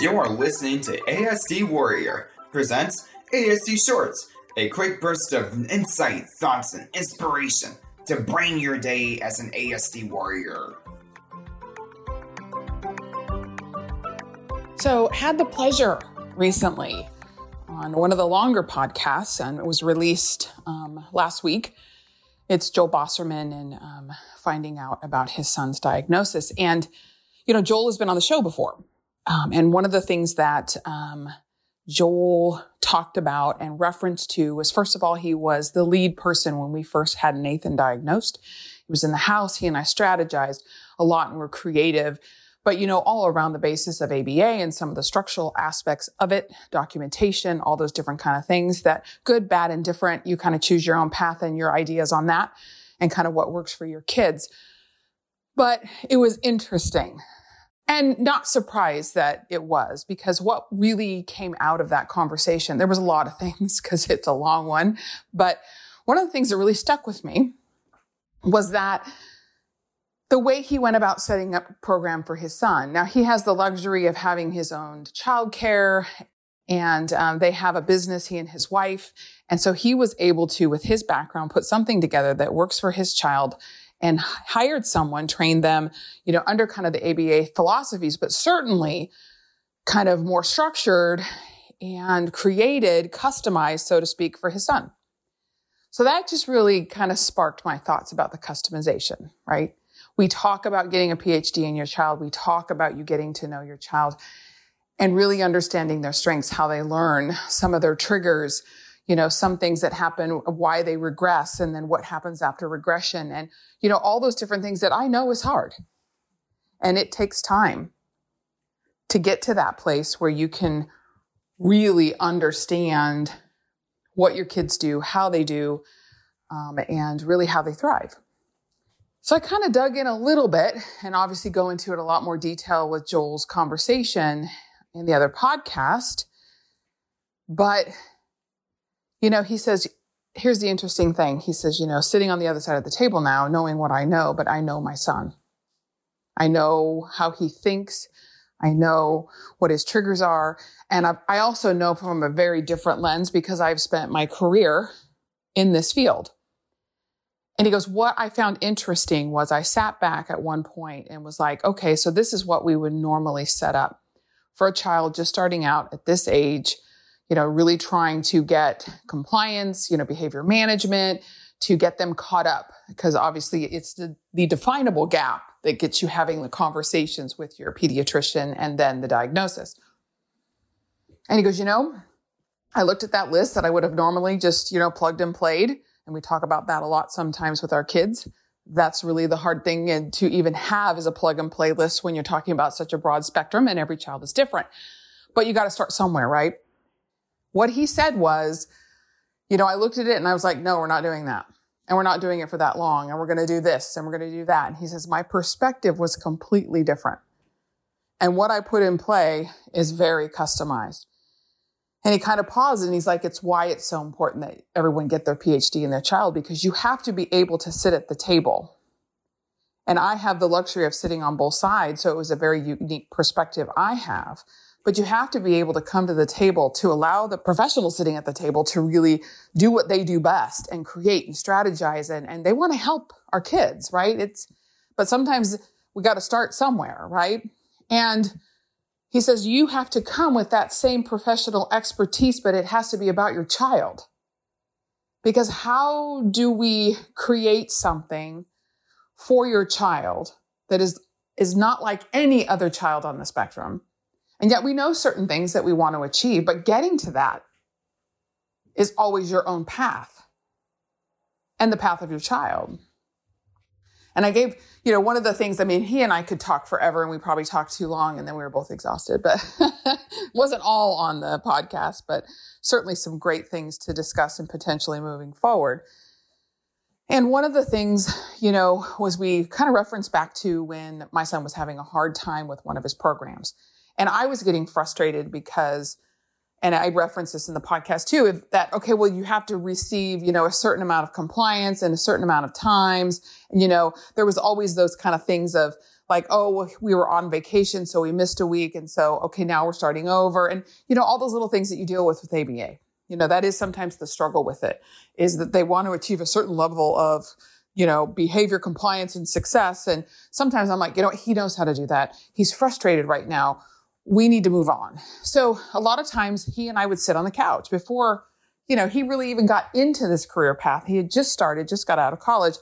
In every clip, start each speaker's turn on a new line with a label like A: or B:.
A: You're listening to ASD Warrior presents ASD Shorts, a quick burst of insight, thoughts, and inspiration to bring your day as an ASD warrior.
B: So, had the pleasure recently on one of the longer podcasts, and it was released um, last week. It's Joel Bosserman and um, finding out about his son's diagnosis. And, you know, Joel has been on the show before. Um, and one of the things that um, Joel talked about and referenced to was first of all, he was the lead person when we first had Nathan diagnosed. He was in the house. He and I strategized a lot and were creative. But, you know, all around the basis of ABA and some of the structural aspects of it, documentation, all those different kind of things that good, bad, and different, you kind of choose your own path and your ideas on that and kind of what works for your kids. But it was interesting and not surprised that it was because what really came out of that conversation, there was a lot of things because it's a long one. But one of the things that really stuck with me was that the way he went about setting up a program for his son. Now he has the luxury of having his own childcare and um, they have a business, he and his wife. And so he was able to, with his background, put something together that works for his child and hired someone, trained them, you know, under kind of the ABA philosophies, but certainly kind of more structured and created, customized, so to speak, for his son. So that just really kind of sparked my thoughts about the customization, right? We talk about getting a PhD in your child. We talk about you getting to know your child and really understanding their strengths, how they learn, some of their triggers, you know, some things that happen, why they regress, and then what happens after regression, and, you know, all those different things that I know is hard. And it takes time to get to that place where you can really understand what your kids do, how they do, um, and really how they thrive. So I kind of dug in a little bit and obviously go into it a lot more detail with Joel's conversation in the other podcast. But you know, he says, here's the interesting thing. He says, you know, sitting on the other side of the table now, knowing what I know, but I know my son. I know how he thinks. I know what his triggers are. And I, I also know from a very different lens because I've spent my career in this field. And he goes, What I found interesting was I sat back at one point and was like, okay, so this is what we would normally set up for a child just starting out at this age you know, really trying to get compliance, you know, behavior management to get them caught up because obviously it's the, the definable gap that gets you having the conversations with your pediatrician and then the diagnosis. And he goes, you know, I looked at that list that I would have normally just, you know, plugged and played. And we talk about that a lot sometimes with our kids. That's really the hard thing and to even have is a plug and play list when you're talking about such a broad spectrum and every child is different. But you got to start somewhere, right? What he said was, you know, I looked at it and I was like, no, we're not doing that. And we're not doing it for that long. And we're going to do this and we're going to do that. And he says, my perspective was completely different. And what I put in play is very customized. And he kind of paused and he's like, it's why it's so important that everyone get their PhD in their child because you have to be able to sit at the table. And I have the luxury of sitting on both sides. So it was a very unique perspective I have but you have to be able to come to the table to allow the professionals sitting at the table to really do what they do best and create and strategize and, and they want to help our kids, right? It's, but sometimes we got to start somewhere, right? And he says you have to come with that same professional expertise, but it has to be about your child. Because how do we create something for your child that is, is not like any other child on the spectrum? And yet we know certain things that we want to achieve, but getting to that is always your own path and the path of your child. And I gave, you know, one of the things, I mean, he and I could talk forever and we probably talked too long and then we were both exhausted, but wasn't all on the podcast, but certainly some great things to discuss and potentially moving forward. And one of the things, you know, was we kind of referenced back to when my son was having a hard time with one of his programs. And I was getting frustrated because, and I reference this in the podcast too, that, okay, well, you have to receive, you know, a certain amount of compliance and a certain amount of times. And, you know, there was always those kind of things of like, oh, we were on vacation, so we missed a week. And so, okay, now we're starting over. And, you know, all those little things that you deal with with ABA. You know, that is sometimes the struggle with it is that they want to achieve a certain level of, you know, behavior compliance and success. And sometimes I'm like, you know what? He knows how to do that. He's frustrated right now. We need to move on. So a lot of times he and I would sit on the couch before, you know, he really even got into this career path. He had just started, just got out of college.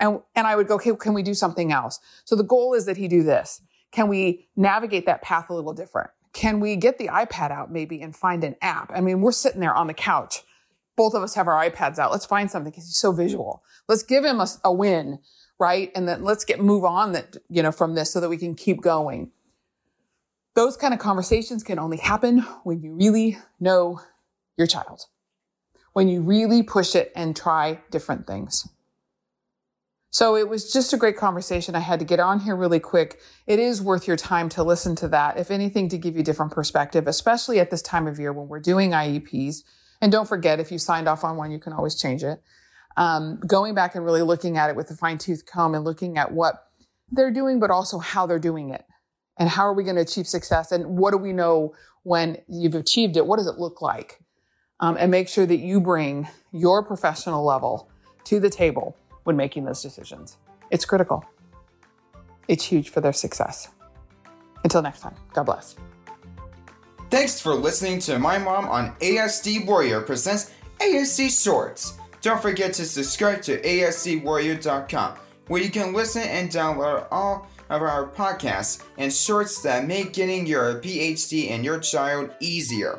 B: And, and I would go, okay, can we do something else? So the goal is that he do this. Can we navigate that path a little different? Can we get the iPad out maybe and find an app? I mean, we're sitting there on the couch. Both of us have our iPads out. Let's find something because he's so visual. Let's give him a, a win, right? And then let's get move on that, you know, from this so that we can keep going. Those kind of conversations can only happen when you really know your child, when you really push it and try different things. So it was just a great conversation. I had to get on here really quick. It is worth your time to listen to that, if anything, to give you different perspective, especially at this time of year when we're doing IEPs. And don't forget, if you signed off on one, you can always change it. Um, going back and really looking at it with a fine tooth comb and looking at what they're doing, but also how they're doing it. And how are we going to achieve success? And what do we know when you've achieved it? What does it look like? Um, and make sure that you bring your professional level to the table when making those decisions. It's critical. It's huge for their success. Until next time, God bless.
A: Thanks for listening to my mom on ASD Warrior presents ASD Shorts. Don't forget to subscribe to ASDWarrior.com, where you can listen and download all of our podcasts and shorts that make getting your PhD and your child easier.